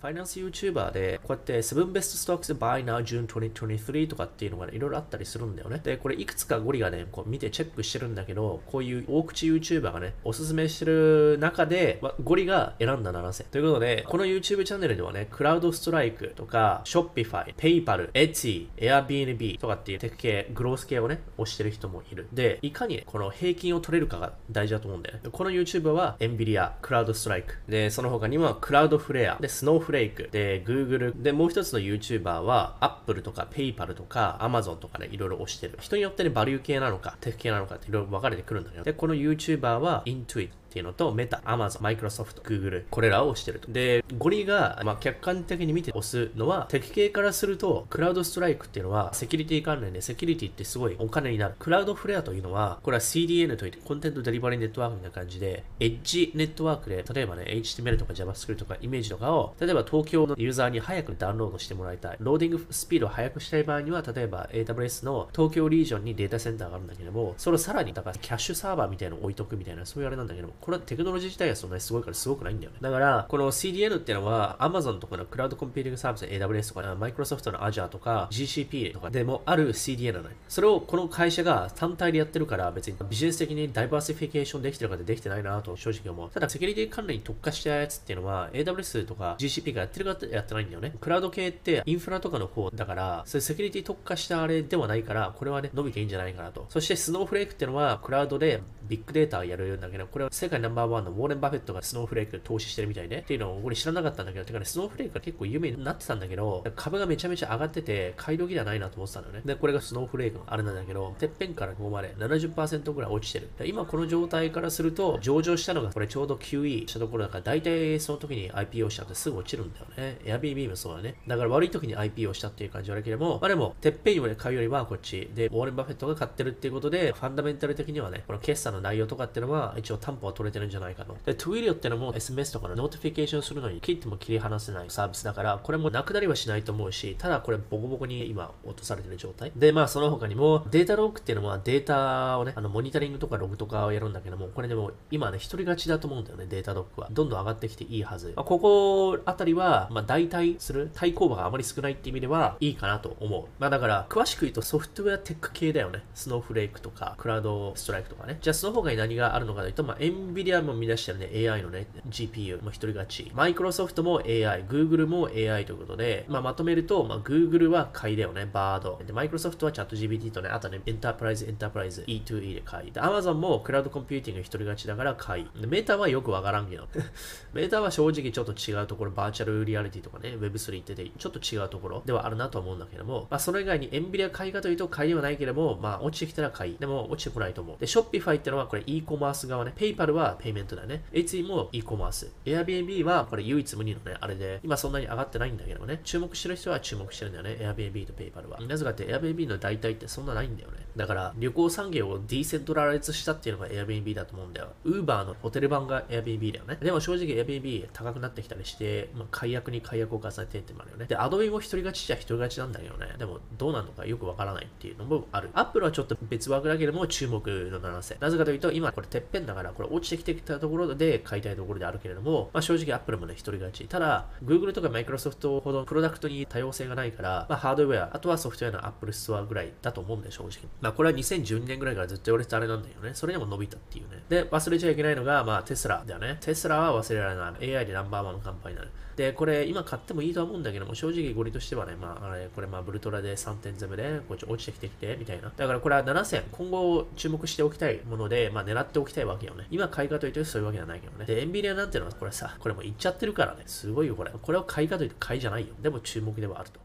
ファイナンス YouTuber で、こうやって7 Best Stocks Buy Now June 2023とかっていうのがねいろいろあったりするんだよね。で、これいくつかゴリがね、こう見てチェックしてるんだけど、こういう大口 YouTuber がね、おすすめしてる中で、ゴリが選んだ7000。ということで、この YouTube チャンネルではね、クラウドストライクとか、Shopify、PayPal、Etsy、Airbnb とかっていうテク系、グロース系をね、押してる人もいる。で、いかにこの平均を取れるかが大事だと思うんだよね。この YouTuber は NVIDIA、クラウドストライク。で、その他にはクラウドフレア、で、スノーフレイク、で、Google、で、もう一つの YouTuber は Apple とか PayPal とか Amazon とかね、いろいろ押してる。人によってね、バリュー系なのか、テック系なのかっていろいろ分かれてくるんだけど。で、この YouTuber は Intuit。っていうのと、メタ、アマゾン、マイクロソフト、グーグル、これらをしてると。で、ゴリが、まあ、客観的に見て推すのは、テック系からすると、クラウドストライクっていうのは、セキュリティ関連で、セキュリティってすごいお金になる。クラウドフレアというのは、これは CDN といって、 content delivery network みたいな感じで、 edge network で、例えばね、HTML とか JavaScript とかイメージとかを、例えば東京のユーザーに早くダウンロードしてもらいたい。 loading speed を速くしたい場合には、例えば AWS の東京リージョンにデータセンターがあるんだけども、それをさらに、だから cache server みたいなのを置いとくみたいな、そういうあれなんだけども、これはテクノロジー自体がそんなにすごいからすごくないんだよね。だから、この CDN っていうのは Amazon とかのクラウドコンピューティングサービス、AWS とか、Microsoft の Azure とか GCP とかでもある CDN なのね。それをこの会社が単体でやってるから別にビジネス的にダイバーシフィケーションできてるかでできてないなと正直思う。ただセキュリティ関連に特化したやつっていうのは AWS とか GCP がやってるかってやってないんだよね。クラウド系ってインフラとかの方だから、そういうセキュリティ特化したあれではないから、これはね、伸びていいんじゃないかなと。そしてスノーフレークっていうのはクラウドでビッグデータをやるんだけど、これは世界ナンバーワンのウォーレン・バフェットがスノーフレーク投資してるみたいで、っていうのを俺知らなかったんだけど、てかね、スノーフレークが結構有名になってたんだけど、株がめちゃめちゃ上がってて、買い時ではないなと思ってたんだよね。で、これがスノーフレークのあれなんだけど、てっぺんからここまで70%ぐらい落ちてる。今この状態からすると、上場したのがこれちょうど QE したところだから、大体その時に IPO しちゃってすぐ落ちるんだよね。Airbnb もそうだね。だから悪い時に IPO したっていう感じはあるけども、まあでも、てっぺんより買うよりはこっち。で、ウォーレン・バフェットが買ってるっていうことで、ファンダメンタル的にはね、この決算の内容とかっていうのは、一応担保は取れてるんじゃないかと。で、Twilio ってのも SMS とかの notification するのに切っても切り離せないサービスだから、これもなくなりはしないと思うし、ただこれボコボコに今落とされてる状態。で、まあその他にもデータドッグっていうのはデータをね、あのモニタリングとかログとかをやるんだけども、これでも今ね、一人勝ちだと思うんだよね、データドッグは。どんどん上がってきていいはず。まあ、ここあたりは、まあ代替する対抗馬があまり少ないって意味ではいいかなと思う。まあだから、詳しく言うとソフトウェアテック系だよね。スノーフレークとか、クラウドストライクとかね。じゃあその他に何があるのかというと、まあ NVIDIA も見出してるね、AI のね、GPU も一人勝ち。マイクロソフトも AI、Google も AI ということで、まあ、まとめると、まあ、Google は買いだよね、バード。で、マイクロソフトはチャット GPT とね、あとね、エンタープライズ、エンタープライズ、E2E で買い。で、Amazon もクラウドコンピューティング一人勝ちだから買い。で、 Meta はよくわからんけど。Meta は正直ちょっと違うところ、バーチャルリアリティとかね、Web3 ってて、ちょっと違うところではあるなと思うんだけども、まあ、それ以外に NVIDIA 買いかというと買いではないけれども、まあ、落ちてきたら買い。でも、落ちてこないと思う。で、Shopify ってのはこれ e コマース側ね、PayPal ははペイメントだね。 Etsy も e コマース。Airbnb はこれ唯一無二のね、あれで、今そんなに上がってないんだけどね、注目してる人は注目してるんだよね、Airbnb と PayPal は。なぜかって Airbnb の代替ってそんなないんだよね。だから旅行産業をディーセントラライズしたっていうのが Airbnb だと思うんだよ。Uber のホテル版が Airbnb だよね。でも正直 Airbnb 高くなってきたりして、まあ、解約に解約を重ねてってもあるよね。で、Adobe も一人勝ちじゃ一人勝ちなんだけどね。でもどうなのかよくわからないっていうのもある。Apple はちょっと別枠だけども注目の7世。なぜかというと、今これてっぺんだから、これ落ちしてきてきたところで買いたいところであるけれども、まあ、正直 Apple もね、一人勝ち。ただ、Google とか Microsoft ほどプロダクトに多様性がないから、まあ、ハードウェア、あとはソフトウェアの Apple Store ぐらいだと思うんで、正直。まあ、これは2012年ぐらいからずっと言われてたあれなんだよね。それでも伸びたっていうね。で、忘れちゃいけないのが、まあ、テスラだよね。テスラは忘れられない。AI でナンバーワンのカンパニーになる。で、これ今買ってもいいとは思うんだけども、正直ゴリとしてはね、まあ、あれ、これまあ、ブルトラで3点攻めで、こっち落ちてきてきて、みたいな。だからこれは7000、今後注目しておきたいもので、まあ、狙っておきたいわけよね。今買買いかというとそういうわけじゃないけどね。で、エンビリアなんていうのは、これさ、これも言っちゃってるからね。すごいよ、これ。これを買いかといって買いじゃないよ。でも注目ではあると。